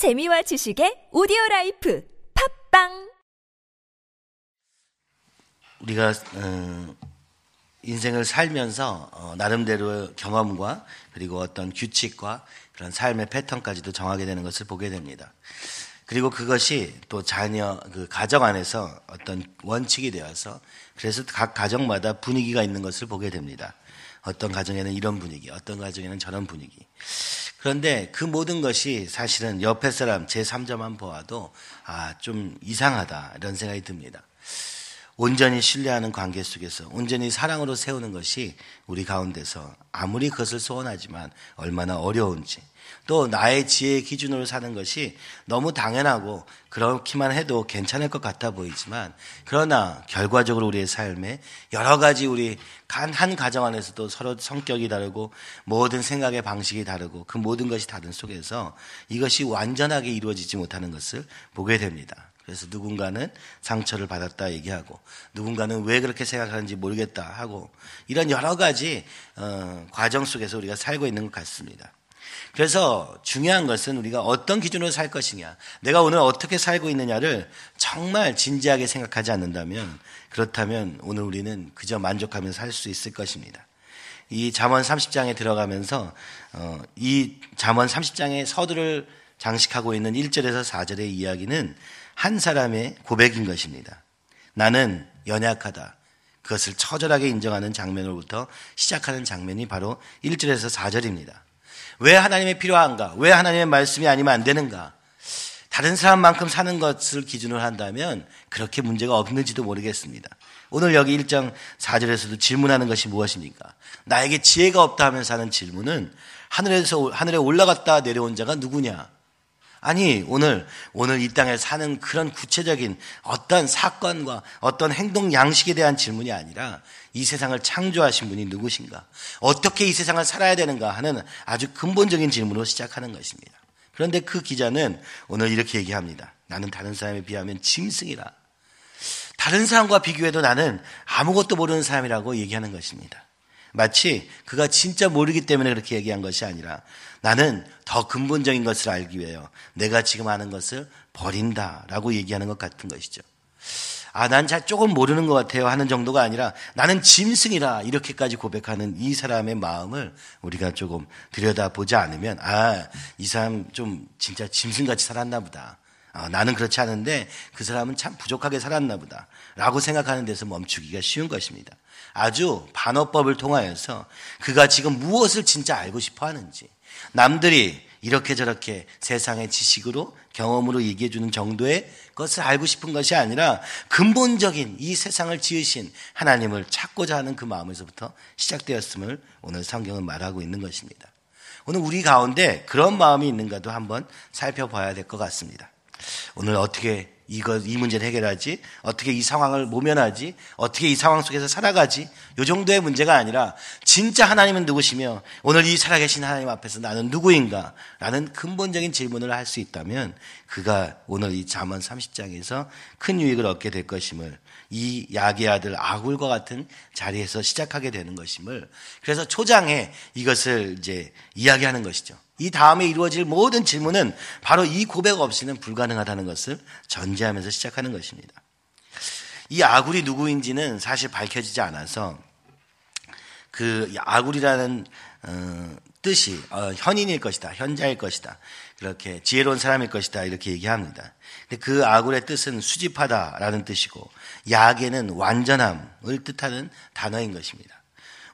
재미와 지식의 오디오 라이프 팟빵 우리가 어, 인생을 살면서 어, 나름대로 경험과 그리고 어떤 규칙과 그런 삶의 패턴까지도 정하게 되는 것을 보게 됩니다. 그리고 그것이 또 자녀 그 가정 안에서 어떤 원칙이 되어서 그래서 각 가정마다 분위기가 있는 것을 보게 됩니다. 어떤 가정에는 이런 분위기, 어떤 가정에는 저런 분위기. 그런데 그 모든 것이 사실은 옆에 사람 제3자만 보아도 아, 좀 이상하다 이런 생각이 듭니다. 온전히 신뢰하는 관계 속에서 온전히 사랑으로 세우는 것이 우리 가운데서 아무리 그것을 소원하지만 얼마나 어려운지 또 나의 지혜의 기준으로 사는 것이 너무 당연하고 그렇기만 해도 괜찮을 것 같아 보이지만 그러나 결과적으로 우리의 삶에 여러 가지 우리 한 가정 안에서도 서로 성격이 다르고 모든 생각의 방식이 다르고 그 모든 것이 다른 속에서 이것이 완전하게 이루어지지 못하는 것을 보게 됩니다. 그래서 누군가는 상처를 받았다 얘기하고 누군가는 왜 그렇게 생각하는지 모르겠다 하고 이런 여러 가지 어, 과정 속에서 우리가 살고 있는 것 같습니다. 그래서 중요한 것은 우리가 어떤 기준으로 살 것이냐, 내가 오늘 어떻게 살고 있느냐를 정말 진지하게 생각하지 않는다면 그렇다면 오늘 우리는 그저 만족하며 살수 있을 것입니다. 이 잠언 30장에 들어가면서 어, 이 잠언 30장의 서두를 장식하고 있는 1절에서 4절의 이야기는 한 사람의 고백인 것입니다. 나는 연약하다. 그것을 처절하게 인정하는 장면으로부터 시작하는 장면이 바로 1절에서 4절입니다. 왜 하나님이 필요한가? 왜 하나님의 말씀이 아니면 안 되는가? 다른 사람만큼 사는 것을 기준으로 한다면 그렇게 문제가 없는지도 모르겠습니다. 오늘 여기 1장 4절에서도 질문하는 것이 무엇입니까? 나에게 지혜가 없다 하면서 하는 질문은 하늘에서, 하늘에 올라갔다 내려온 자가 누구냐? 아니, 오늘, 오늘 이 땅에 사는 그런 구체적인 어떤 사건과 어떤 행동 양식에 대한 질문이 아니라 이 세상을 창조하신 분이 누구신가? 어떻게 이 세상을 살아야 되는가 하는 아주 근본적인 질문으로 시작하는 것입니다. 그런데 그 기자는 오늘 이렇게 얘기합니다. 나는 다른 사람에 비하면 짐승이라. 다른 사람과 비교해도 나는 아무것도 모르는 사람이라고 얘기하는 것입니다. 마치 그가 진짜 모르기 때문에 그렇게 얘기한 것이 아니라 나는 더 근본적인 것을 알기 위해요. 내가 지금 하는 것을 버린다 라고 얘기하는 것 같은 것이죠. 아, 난 잘 조금 모르는 것 같아요 하는 정도가 아니라 나는 짐승이라 이렇게까지 고백하는 이 사람의 마음을 우리가 조금 들여다보지 않으면 아, 이 사람 좀 진짜 짐승같이 살았나 보다. 아, 나는 그렇지 않은데 그 사람은 참 부족하게 살았나 보다. 라고 생각하는 데서 멈추기가 쉬운 것입니다. 아주 반어법을 통하여서 그가 지금 무엇을 진짜 알고 싶어 하는지 남들이 이렇게 저렇게 세상의 지식으로 경험으로 얘기해 주는 정도의 것을 알고 싶은 것이 아니라 근본적인 이 세상을 지으신 하나님을 찾고자 하는 그 마음에서부터 시작되었음을 오늘 성경은 말하고 있는 것입니다. 오늘 우리 가운데 그런 마음이 있는가도 한번 살펴봐야 될 것 같습니다. 오늘 어떻게 이거 이 문제를 해결하지? 어떻게 이 상황을 모면하지? 어떻게 이 상황 속에서 살아가지? 요 정도의 문제가 아니라 진짜 하나님은 누구시며 오늘 이 살아계신 하나님 앞에서 나는 누구인가? 라는 근본적인 질문을 할 수 있다면 그가 오늘 이 잠언 30장에서 큰 유익을 얻게 될 것임을 이 야의 아들 아굴과 같은 자리에서 시작하게 되는 것임을 그래서 초장에 이것을 이제 이야기하는 것이죠. 이 다음에 이루어질 모든 질문은 바로 이 고백 없이는 불가능하다는 것을 전제하면서 시작하는 것입니다. 이 아굴이 누구인지는 사실 밝혀지지 않아서 그 아굴이라는 어, 뜻이 어, 현인일 것이다, 현자일 것이다, 그렇게 지혜로운 사람일 것이다 이렇게 얘기합니다. 근데 그 아굴의 뜻은 수집하다라는 뜻이고 야게는 완전함을 뜻하는 단어인 것입니다.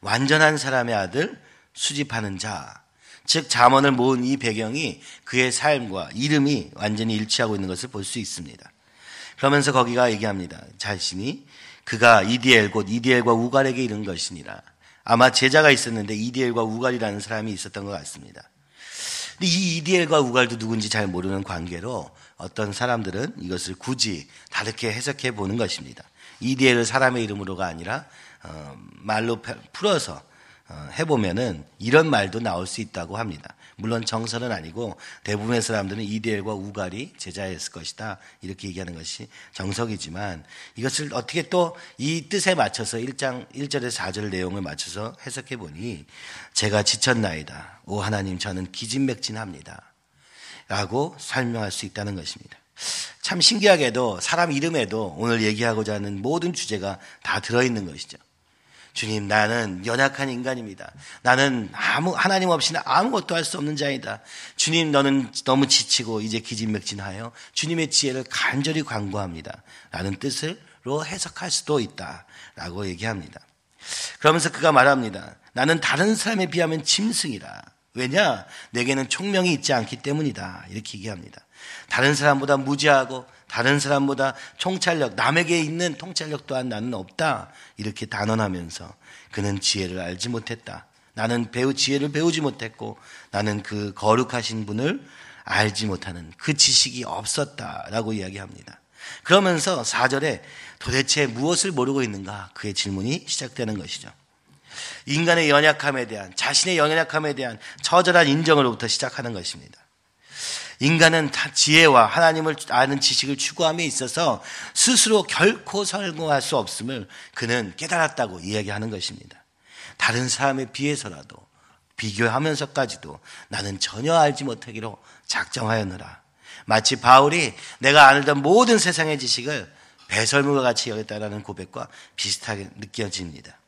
완전한 사람의 아들 수집하는 자. 즉 잠언을 모은 이 배경이 그의 삶과 이름이 완전히 일치하고 있는 것을 볼 수 있습니다. 그러면서 거기가 얘기합니다. 자신이 그가 이디엘 곧 이디엘과 우갈에게 이른 것이니라. 아마 제자가 있었는데 이디엘과 우갈이라는 사람이 있었던 것 같습니다. 근데 이 이디엘과 우갈도 누군지 잘 모르는 관계로 어떤 사람들은 이것을 굳이 다르게 해석해 보는 것입니다. 이디엘을 사람의 이름으로가 아니라 어, 말로 풀어서 어, 해보면은 이런 말도 나올 수 있다고 합니다. 물론 정설은 아니고 대부분의 사람들은 이디엘과 우갈이 제자였을 것이다. 이렇게 얘기하는 것이 정석이지만 이것을 어떻게 또 이 뜻에 맞춰서 1장 1절에서 4절 내용을 맞춰서 해석해 보니 제가 지쳤나이다. 오 하나님 저는 기진맥진합니다. 라고 설명할 수 있다는 것입니다. 참 신기하게도 사람 이름에도 오늘 얘기하고자 하는 모든 주제가 다 들어있는 것이죠. 주님, 나는 연약한 인간입니다. 나는 아무, 하나님 없이는 아무것도 할 수 없는 자이다. 주님, 너는 너무 지치고 이제 기진맥진하여 주님의 지혜를 간절히 광고합니다. 라는 뜻으로 해석할 수도 있다. 라고 얘기합니다. 그러면서 그가 말합니다. 나는 다른 사람에 비하면 짐승이라. 왜냐? 내게는 총명이 있지 않기 때문이다. 이렇게 얘기합니다. 다른 사람보다 무지하고 다른 사람보다 통찰력, 남에게 있는 통찰력 또한 나는 없다. 이렇게 단언하면서 그는 지혜를 알지 못했다. 나는 배우 지혜를 배우지 못했고 나는 그 거룩하신 분을 알지 못하는 그 지식이 없었다라고 이야기합니다. 그러면서 4절에 도대체 무엇을 모르고 있는가 그의 질문이 시작되는 것이죠. 인간의 연약함에 대한 자신의 연약함에 대한 처절한 인정으로부터 시작하는 것입니다. 인간은 다 지혜와 하나님을 아는 지식을 추구함에 있어서 스스로 결코 성공할 수 없음을 그는 깨달았다고 이야기하는 것입니다. 다른 사람에 비해서라도 비교하면서까지도 나는 전혀 알지 못하기로 작정하였느라. 마치 바울이 내가 알던 모든 세상의 지식을 배설물과 같이 여겼다라는 고백과 비슷하게 느껴집니다.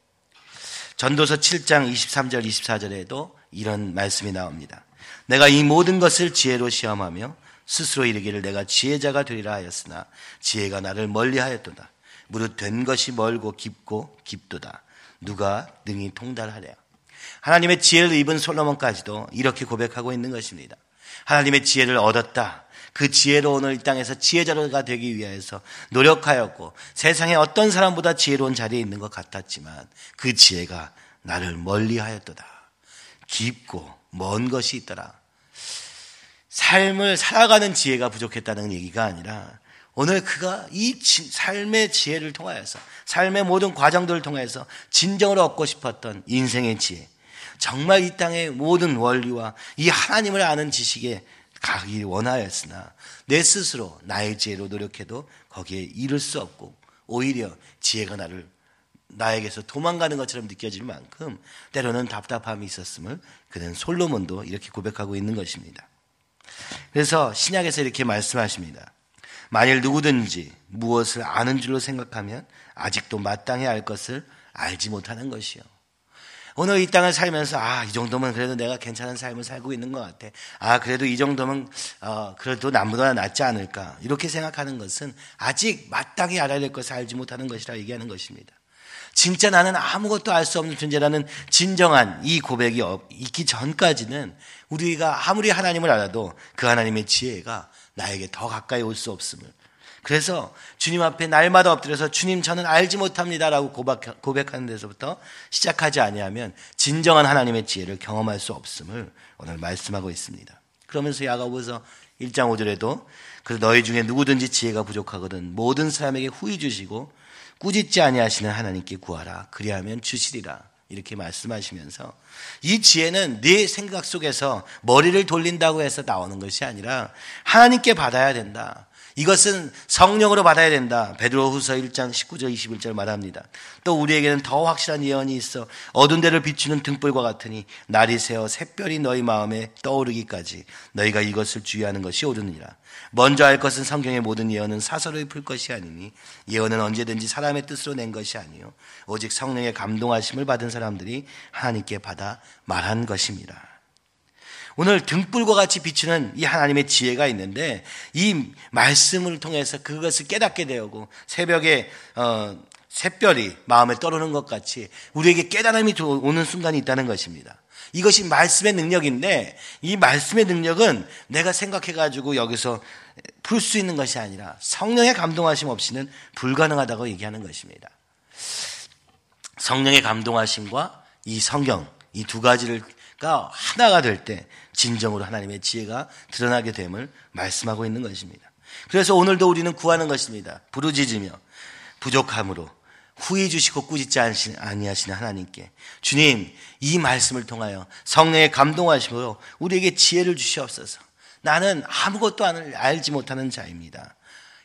전도서 7장 23절 24절에도 이런 말씀이 나옵니다. 내가 이 모든 것을 지혜로 시험하며 스스로 이르기를 내가 지혜자가 되리라 하였으나 지혜가 나를 멀리하였도다. 무릇 된 것이 멀고 깊고 깊도다. 누가 능히 통달하랴. 하나님의 지혜를 입은 솔로몬까지도 이렇게 고백하고 있는 것입니다. 하나님의 지혜를 얻었다. 그 지혜로 오늘 이 땅에서 지혜자가 되기 위해서 노력하였고 세상에 어떤 사람보다 지혜로운 자리에 있는 것 같았지만 그 지혜가 나를 멀리하였도다. 깊고 먼 것이 있더라. 삶을 살아가는 지혜가 부족했다는 얘기가 아니라 오늘 그가 이 삶의 지혜를 통하여서 삶의 모든 과정들을 통해서 진정을 얻고 싶었던 인생의 지혜 정말 이 땅의 모든 원리와 이 하나님을 아는 지식에 가기 원하였으나 내 스스로 나의 지혜로 노력해도 거기에 이를 수 없고 오히려 지혜가 나를 나에게서 도망가는 것처럼 느껴질 만큼 때로는 답답함이 있었음을 그는 솔로몬도 이렇게 고백하고 있는 것입니다. 그래서 신약에서 이렇게 말씀하십니다. 만일 누구든지 무엇을 아는 줄로 생각하면 아직도 마땅히 알 것을 알지 못하는 것이요. 오늘 이 땅을 살면서 아, 이 정도면 그래도 내가 괜찮은 삶을 살고 있는 것 같아. 아, 그래도 이 정도면 어, 그래도 남보다 낫지 않을까. 이렇게 생각하는 것은 아직 마땅히 알아야 될 것을 알지 못하는 것이라 얘기하는 것입니다. 진짜 나는 아무것도 알 수 없는 존재라는 진정한 이 고백이 있기 전까지는 우리가 아무리 하나님을 알아도 그 하나님의 지혜가 나에게 더 가까이 올 수 없음을. 그래서 주님 앞에 날마다 엎드려서 주님 저는 알지 못합니다라고 고백, 하는 데서부터 시작하지 아니하면 진정한 하나님의 지혜를 경험할 수 없음을 오늘 말씀하고 있습니다. 그러면서 야고보서 1장 5절에도 그 너희 중에 누구든지 지혜가 부족하거든 모든 사람에게 후히 주시고 꾸짖지 아니하시는 하나님께 구하라. 그리하면 주시리라. 이렇게 말씀하시면서 이 지혜는 네 생각 속에서 머리를 돌린다고 해서 나오는 것이 아니라 하나님께 받아야 된다. 이것은 성령으로 받아야 된다. 베드로후서 1장 19절 21절 말합니다. 또 우리에게는 더 확실한 예언이 있어 어두운 데를 비추는 등불과 같으니 날이 새어 샛별이 너희 마음에 떠오르기까지 너희가 이것을 주의하는 것이 옳으니라. 먼저 알 것은 성경의 모든 예언은 사설의 풀 것이 아니니 예언은 언제든지 사람의 뜻으로 낸 것이 아니요 오직 성령의 감동하심을 받은 사람들이 하나님께 받아 말한 것입니다. 오늘 등불과 같이 비추는 이 하나님의 지혜가 있는데 이 말씀을 통해서 그것을 깨닫게 되고 새벽에 어, 새별이 마음에 떠오르는 것 같이 우리에게 깨달음이 오는 순간이 있다는 것입니다. 이것이 말씀의 능력인데 이 말씀의 능력은 내가 생각해가지고 여기서 풀 수 있는 것이 아니라 성령의 감동하심 없이는 불가능하다고 얘기하는 것입니다. 성령의 감동하심과 이 성경 이 두 가지가 하나가 될 때 진정으로 하나님의 지혜가 드러나게 됨을 말씀하고 있는 것입니다. 그래서 오늘도 우리는 구하는 것입니다. 부르짖으며 부족함으로 후회 주시고 꾸짖지 아니하시는 하나님께 주님 이 말씀을 통하여 성령의 감동하시고 우리에게 지혜를 주시옵소서. 나는 아무것도 알지 못하는 자입니다.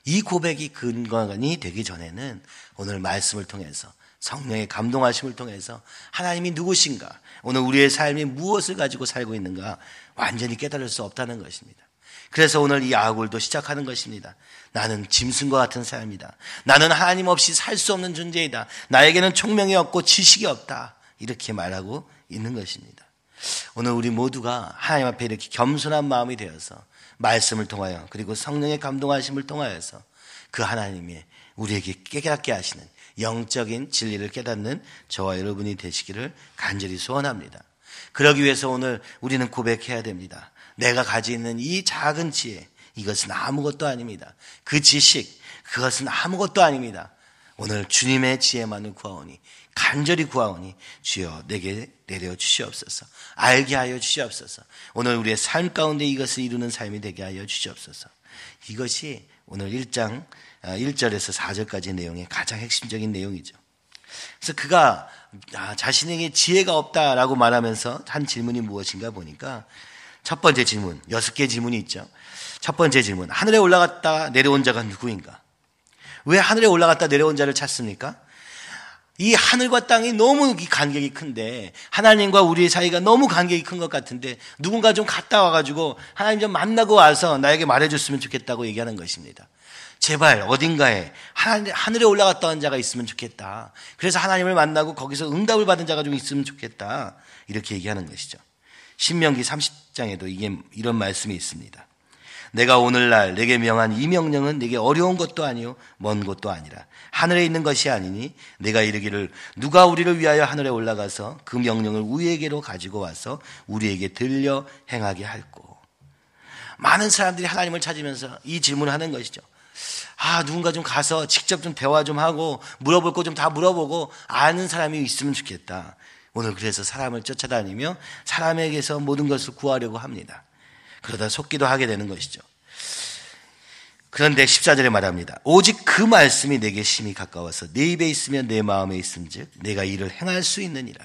이 고백이 근거이 되기 전에는 오늘 말씀을 통해서 성령의 감동하심을 통해서 하나님이 누구신가, 오늘 우리의 삶이 무엇을 가지고 살고 있는가 완전히 깨달을 수 없다는 것입니다. 그래서 오늘 이 아굴도 시작하는 것입니다. 나는 짐승과 같은 사람이다. 나는 하나님 없이 살 수 없는 존재이다. 나에게는 총명이 없고 지식이 없다. 이렇게 말하고 있는 것입니다. 오늘 우리 모두가 하나님 앞에 이렇게 겸손한 마음이 되어서 말씀을 통하여 그리고 성령의 감동하심을 통하여서 그 하나님이 우리에게 깨닫게 하시는 영적인 진리를 깨닫는 저와 여러분이 되시기를 간절히 소원합니다. 그러기 위해서 오늘 우리는 고백해야 됩니다. 내가 가지고 있는 이 작은 지혜, 이것은 아무것도 아닙니다. 그 지식, 그것은 아무것도 아닙니다. 오늘 주님의 지혜만을 구하오니, 간절히 구하오니, 주여 내게 내려 주시옵소서. 알게 하여 주시옵소서. 오늘 우리의 삶 가운데 이것을 이루는 삶이 되게 하여 주시옵소서. 이것이 오늘 1장 1절에서 아, 4절까지 내용의 가장 핵심적인 내용이죠. 그래서 그가 아, 자신에게 지혜가 없다라고 말하면서 한 질문이 무엇인가 보니까 첫 번째 질문, 여섯 개 질문이 있죠. 첫 번째 질문, 하늘에 올라갔다 내려온 자가 누구인가? 왜 하늘에 올라갔다 내려온 자를 찾습니까? 이 하늘과 땅이 너무 간격이 큰데 하나님과 우리의 사이가 너무 간격이 큰 것 같은데 누군가 좀 갔다 와가지고 하나님 좀 만나고 와서 나에게 말해줬으면 좋겠다고 얘기하는 것입니다. 제발 어딘가에 하늘에 올라갔다 온 자가 있으면 좋겠다. 그래서 하나님을 만나고 거기서 응답을 받은 자가 좀 있으면 좋겠다. 이렇게 얘기하는 것이죠. 신명기 30장에도 이게 이런 말씀이 있습니다. 내가 오늘날 내게 명한 이 명령은 내게 어려운 것도 아니요 먼 것도 아니라 하늘에 있는 것이 아니니 내가 이르기를 누가 우리를 위하여 하늘에 올라가서 그 명령을 우리에게로 가지고 와서 우리에게 들려 행하게 할고 많은 사람들이 하나님을 찾으면서 이 질문을 하는 것이죠. 아, 누군가 좀 가서 직접 좀 대화 좀 하고 물어볼 거 좀 다 물어보고 아는 사람이 있으면 좋겠다. 오늘 그래서 사람을 쫓아다니며 사람에게서 모든 것을 구하려고 합니다. 그러다 속기도 하게 되는 것이죠. 그런데 14절에 말합니다. 오직 그 말씀이 내게 심히 가까워서 내 입에 있으면 내 마음에 있음즉 내가 이를 행할 수 있느니라.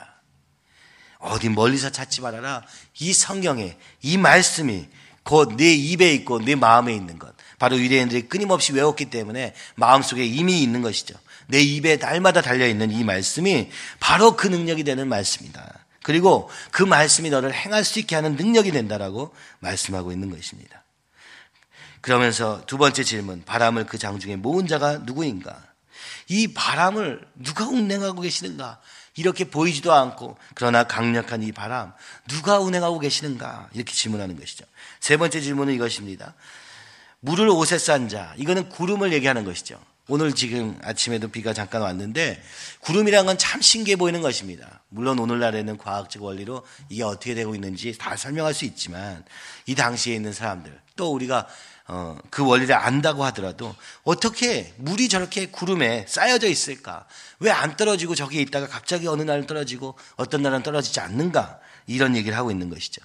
어디 멀리서 찾지 말아라. 이 성경에 이 말씀이 곧 내 입에 있고 내 마음에 있는 것. 바로 유대인들이 끊임없이 외웠기 때문에 마음속에 이미 있는 것이죠. 내 입에 날마다 달려있는 이 말씀이 바로 그 능력이 되는 말씀이다. 그리고 그 말씀이 너를 행할 수 있게 하는 능력이 된다라고 말씀하고 있는 것입니다. 그러면서 두 번째 질문, 바람을 그 장중에 모은 자가 누구인가? 이 바람을 누가 운행하고 계시는가? 이렇게 보이지도 않고 그러나 강력한 이 바람 누가 운행하고 계시는가? 이렇게 질문하는 것이죠. 세 번째 질문은 이것입니다. 물을 옷에 싼 자. 이거는 구름을 얘기하는 것이죠. 오늘 지금 아침에도 비가 잠깐 왔는데 구름이란 건 참 신기해 보이는 것입니다. 물론 오늘날에는 과학적 원리로 이게 어떻게 되고 있는지 다 설명할 수 있지만 이 당시에 있는 사람들 또 우리가 어, 그 원리를 안다고 하더라도 어떻게 물이 저렇게 구름에 쌓여져 있을까? 왜 안 떨어지고 저기에 있다가 갑자기 어느 날은 떨어지고 어떤 날은 떨어지지 않는가? 이런 얘기를 하고 있는 것이죠.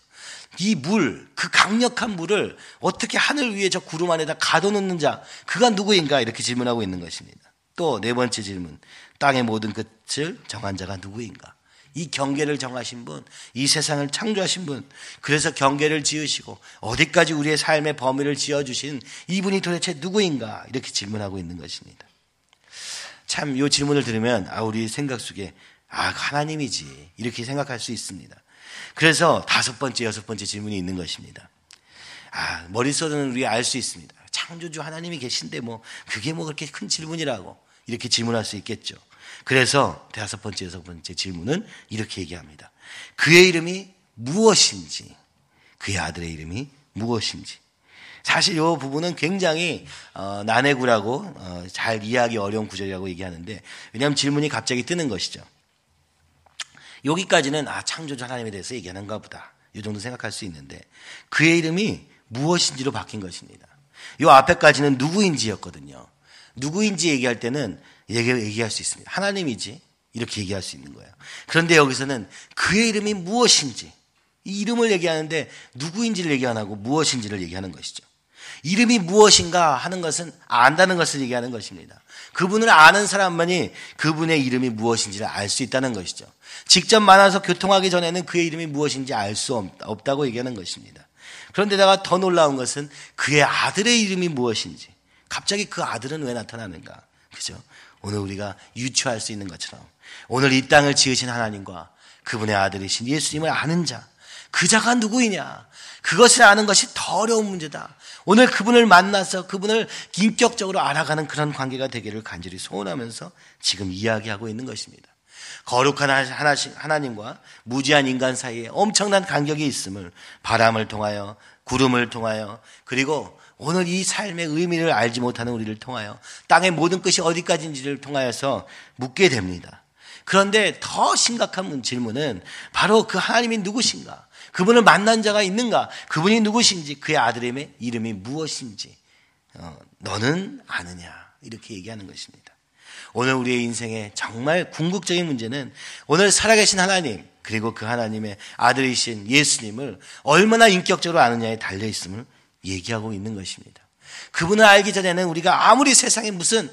이 물, 그 강력한 물을 어떻게 하늘 위에 저 구름 안에다 가둬놓는 자, 그가 누구인가? 이렇게 질문하고 있는 것입니다. 또 네 번째 질문. 땅의 모든 끝을 정한 자가 누구인가? 이 경계를 정하신 분, 이 세상을 창조하신 분, 그래서 경계를 지으시고 어디까지 우리의 삶의 범위를 지어주신 이분이 도대체 누구인가? 이렇게 질문하고 있는 것입니다. 참, 이 질문을 들으면, 아, 우리 생각 속에, 아, 하나님이지. 이렇게 생각할 수 있습니다. 그래서 다섯 번째, 여섯 번째 질문이 있는 것입니다. 아, 머릿속에는 우리 알수 있습니다. 창조주 하나님이 계신데 뭐, 그게 뭐 그렇게 큰 질문이라고 이렇게 질문할 수 있겠죠. 그래서 다섯 번째, 여섯 번째 질문은 이렇게 얘기합니다. 그의 이름이 무엇인지, 그의 아들의 이름이 무엇인지. 사실 이 부분은 굉장히 어, 난해구라고 어, 잘 이해하기 어려운 구절이라고 얘기하는데 왜냐하면 질문이 갑자기 뜨는 것이죠. 여기까지는 아 창조주 하나님에 대해서 얘기하는가 보다. 이 정도 생각할 수 있는데 그의 이름이 무엇인지로 바뀐 것입니다. 이 앞에까지는 누구인지였거든요. 누구인지 얘기할 때는 얘기, 할수 있습니다. 하나님이지. 이렇게 얘기할 수 있는 거예요. 그런데 여기서는 그의 이름이 무엇인지, 이 이름을 얘기하는데 누구인지를 얘기 안 하고 무엇인지를 얘기하는 것이죠. 이름이 무엇인가 하는 것은 안다는 것을 얘기하는 것입니다. 그분을 아는 사람만이 그분의 이름이 무엇인지를 알 수 있다는 것이죠. 직접 만나서 교통하기 전에는 그의 이름이 무엇인지 알 수 없다고 얘기하는 것입니다. 그런데다가 더 놀라운 것은 그의 아들의 이름이 무엇인지. 갑자기 그 아들은 왜 나타나는가? 그죠? 오늘 우리가 유추할 수 있는 것처럼 오늘 이 땅을 지으신 하나님과 그분의 아들이신 예수님을 아는 자, 그 자가 누구이냐? 그것을 아는 것이 더 어려운 문제다. 오늘 그분을 만나서 그분을 인격적으로 알아가는 그런 관계가 되기를 간절히 소원하면서 지금 이야기하고 있는 것입니다. 거룩한 하나님과 무지한 인간 사이에 엄청난 간격이 있음을 바람을 통하여 구름을 통하여 그리고 오늘 이 삶의 의미를 알지 못하는 우리를 통하여 땅의 모든 것이 어디까지인지를 통하여서 묻게 됩니다. 그런데 더 심각한 질문은 바로 그 하나님이 누구신가? 그분을 만난 자가 있는가? 그분이 누구신지 그의 아들의 이름이 무엇인지 어, 너는 아느냐? 이렇게 얘기하는 것입니다. 오늘 우리의 인생에 정말 궁극적인 문제는 오늘 살아계신 하나님 그리고 그 하나님의 아들이신 예수님을 얼마나 인격적으로 아느냐에 달려 있음을 얘기하고 있는 것입니다. 그분을 알기 전에는 우리가 아무리 세상에 무슨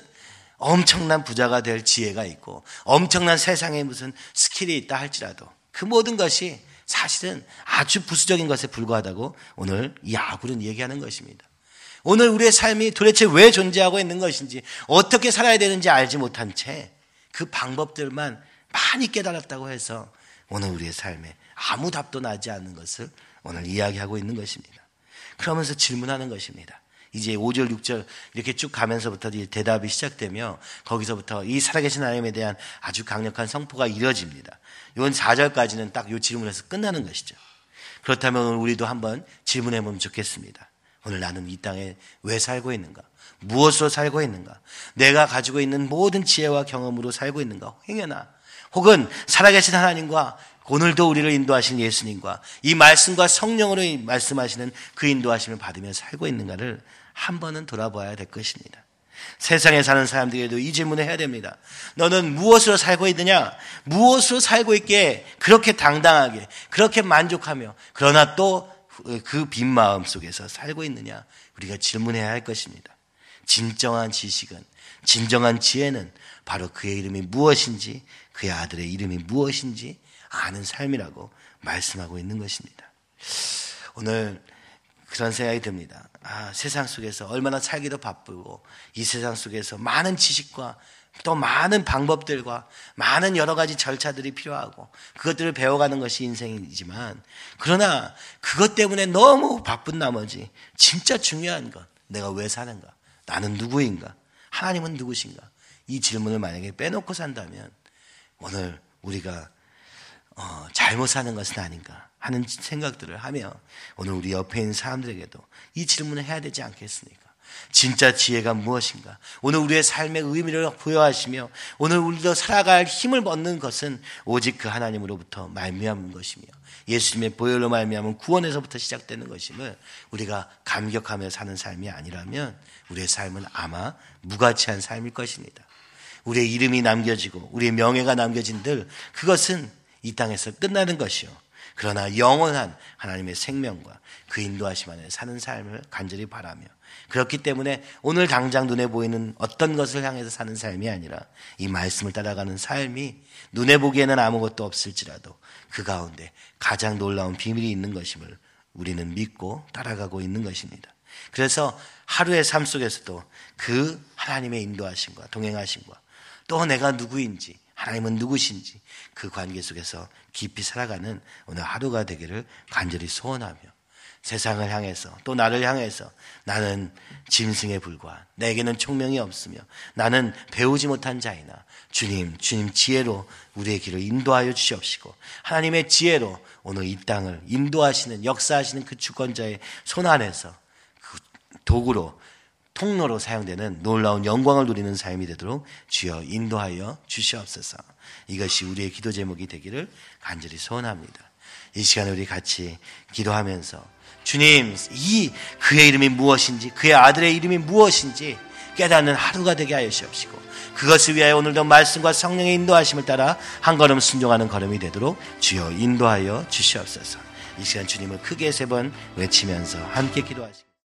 엄청난 부자가 될 지혜가 있고 엄청난 세상에 무슨 스킬이 있다 할지라도 그 모든 것이 사실은 아주 부수적인 것에 불과하다고 오늘 이 아굴은 얘기하는 것입니다. 오늘 우리의 삶이 도대체 왜 존재하고 있는 것인지 어떻게 살아야 되는지 알지 못한 채 그 방법들만 많이 깨달았다고 해서 오늘 우리의 삶에 아무 답도 나지 않는 것을 오늘 이야기하고 있는 것입니다. 그러면서 질문하는 것입니다. 이제 5절, 6절 이렇게 쭉 가면서부터 대답이 시작되며 거기서부터 이 살아계신 하나님에 대한 아주 강력한 성포가 이뤄집니다. 이건 4절까지는 딱 이 질문에서 끝나는 것이죠. 그렇다면 우리도 한번 질문해 보면 좋겠습니다. 오늘 나는 이 땅에 왜 살고 있는가? 무엇으로 살고 있는가? 내가 가지고 있는 모든 지혜와 경험으로 살고 있는가? 행여나 혹은 살아계신 하나님과 오늘도 우리를 인도하신 예수님과 이 말씀과 성령으로 말씀하시는 그 인도하심을 받으며 살고 있는가를 한 번은 돌아봐야 될 것입니다. 세상에 사는 사람들에게도 이 질문을 해야 됩니다. 너는 무엇으로 살고 있느냐? 무엇으로 살고 있게 그렇게 당당하게, 그렇게 만족하며, 그러나 또 그 빈 마음 속에서 살고 있느냐? 우리가 질문해야 할 것입니다. 진정한 지식은, 진정한 지혜는 바로 그의 이름이 무엇인지, 그의 아들의 이름이 무엇인지 아는 삶이라고 말씀하고 있는 것입니다. 오늘 그런 생각이 듭니다. 아, 세상 속에서 얼마나 살기도 바쁘고 이 세상 속에서 많은 지식과 또 많은 방법들과 많은 여러 가지 절차들이 필요하고 그것들을 배워가는 것이 인생이지만 그러나 그것 때문에 너무 바쁜 나머지 진짜 중요한 것 내가 왜 사는가? 나는 누구인가? 하나님은 누구신가? 이 질문을 만약에 빼놓고 산다면 오늘 우리가 어, 잘못 사는 것은 아닌가 하는 생각들을 하며 오늘 우리 옆에 있는 사람들에게도 이 질문을 해야 되지 않겠습니까? 진짜 지혜가 무엇인가? 오늘 우리의 삶의 의미를 부여하시며 오늘 우리도 살아갈 힘을 얻는 것은 오직 그 하나님으로부터 말미암은 것이며 예수님의 보혈로 말미암은 구원에서부터 시작되는 것임을 우리가 감격하며 사는 삶이 아니라면 우리의 삶은 아마 무가치한 삶일 것입니다. 우리의 이름이 남겨지고 우리의 명예가 남겨진들 그것은 이 땅에서 끝나는 것이요. 그러나 영원한 하나님의 생명과 그 인도하심 안에 사는 삶을 간절히 바라며 그렇기 때문에 오늘 당장 눈에 보이는 어떤 것을 향해서 사는 삶이 아니라 이 말씀을 따라가는 삶이 눈에 보기에는 아무것도 없을지라도 그 가운데 가장 놀라운 비밀이 있는 것임을 우리는 믿고 따라가고 있는 것입니다. 그래서 하루의 삶 속에서도 그 하나님의 인도하심과 동행하심과 또 내가 누구인지 하나님은 누구신지 그 관계 속에서 깊이 살아가는 오늘 하루가 되기를 간절히 소원하며 세상을 향해서 또 나를 향해서 나는 짐승에 불과한 내게는 총명이 없으며 나는 배우지 못한 자이나 주님 주님 지혜로 우리의 길을 인도하여 주시옵시고 하나님의 지혜로 오늘 이 땅을 인도하시는 역사하시는 그 주권자의 손 안에서 그 도구로 통로로 사용되는 놀라운 영광을 누리는 삶이 되도록 주여 인도하여 주시옵소서. 이것이 우리의 기도 제목이 되기를 간절히 소원합니다. 이 시간에 우리 같이 기도하면서 주님, 이 그의 이름이 무엇인지, 그의 아들의 이름이 무엇인지 깨닫는 하루가 되게 하여 주옵시고 그것을 위하여 오늘도 말씀과 성령의 인도하심을 따라 한 걸음 순종하는 걸음이 되도록 주여 인도하여 주시옵소서. 이 시간 주님을 크게 세 번 외치면서 함께 기도하시고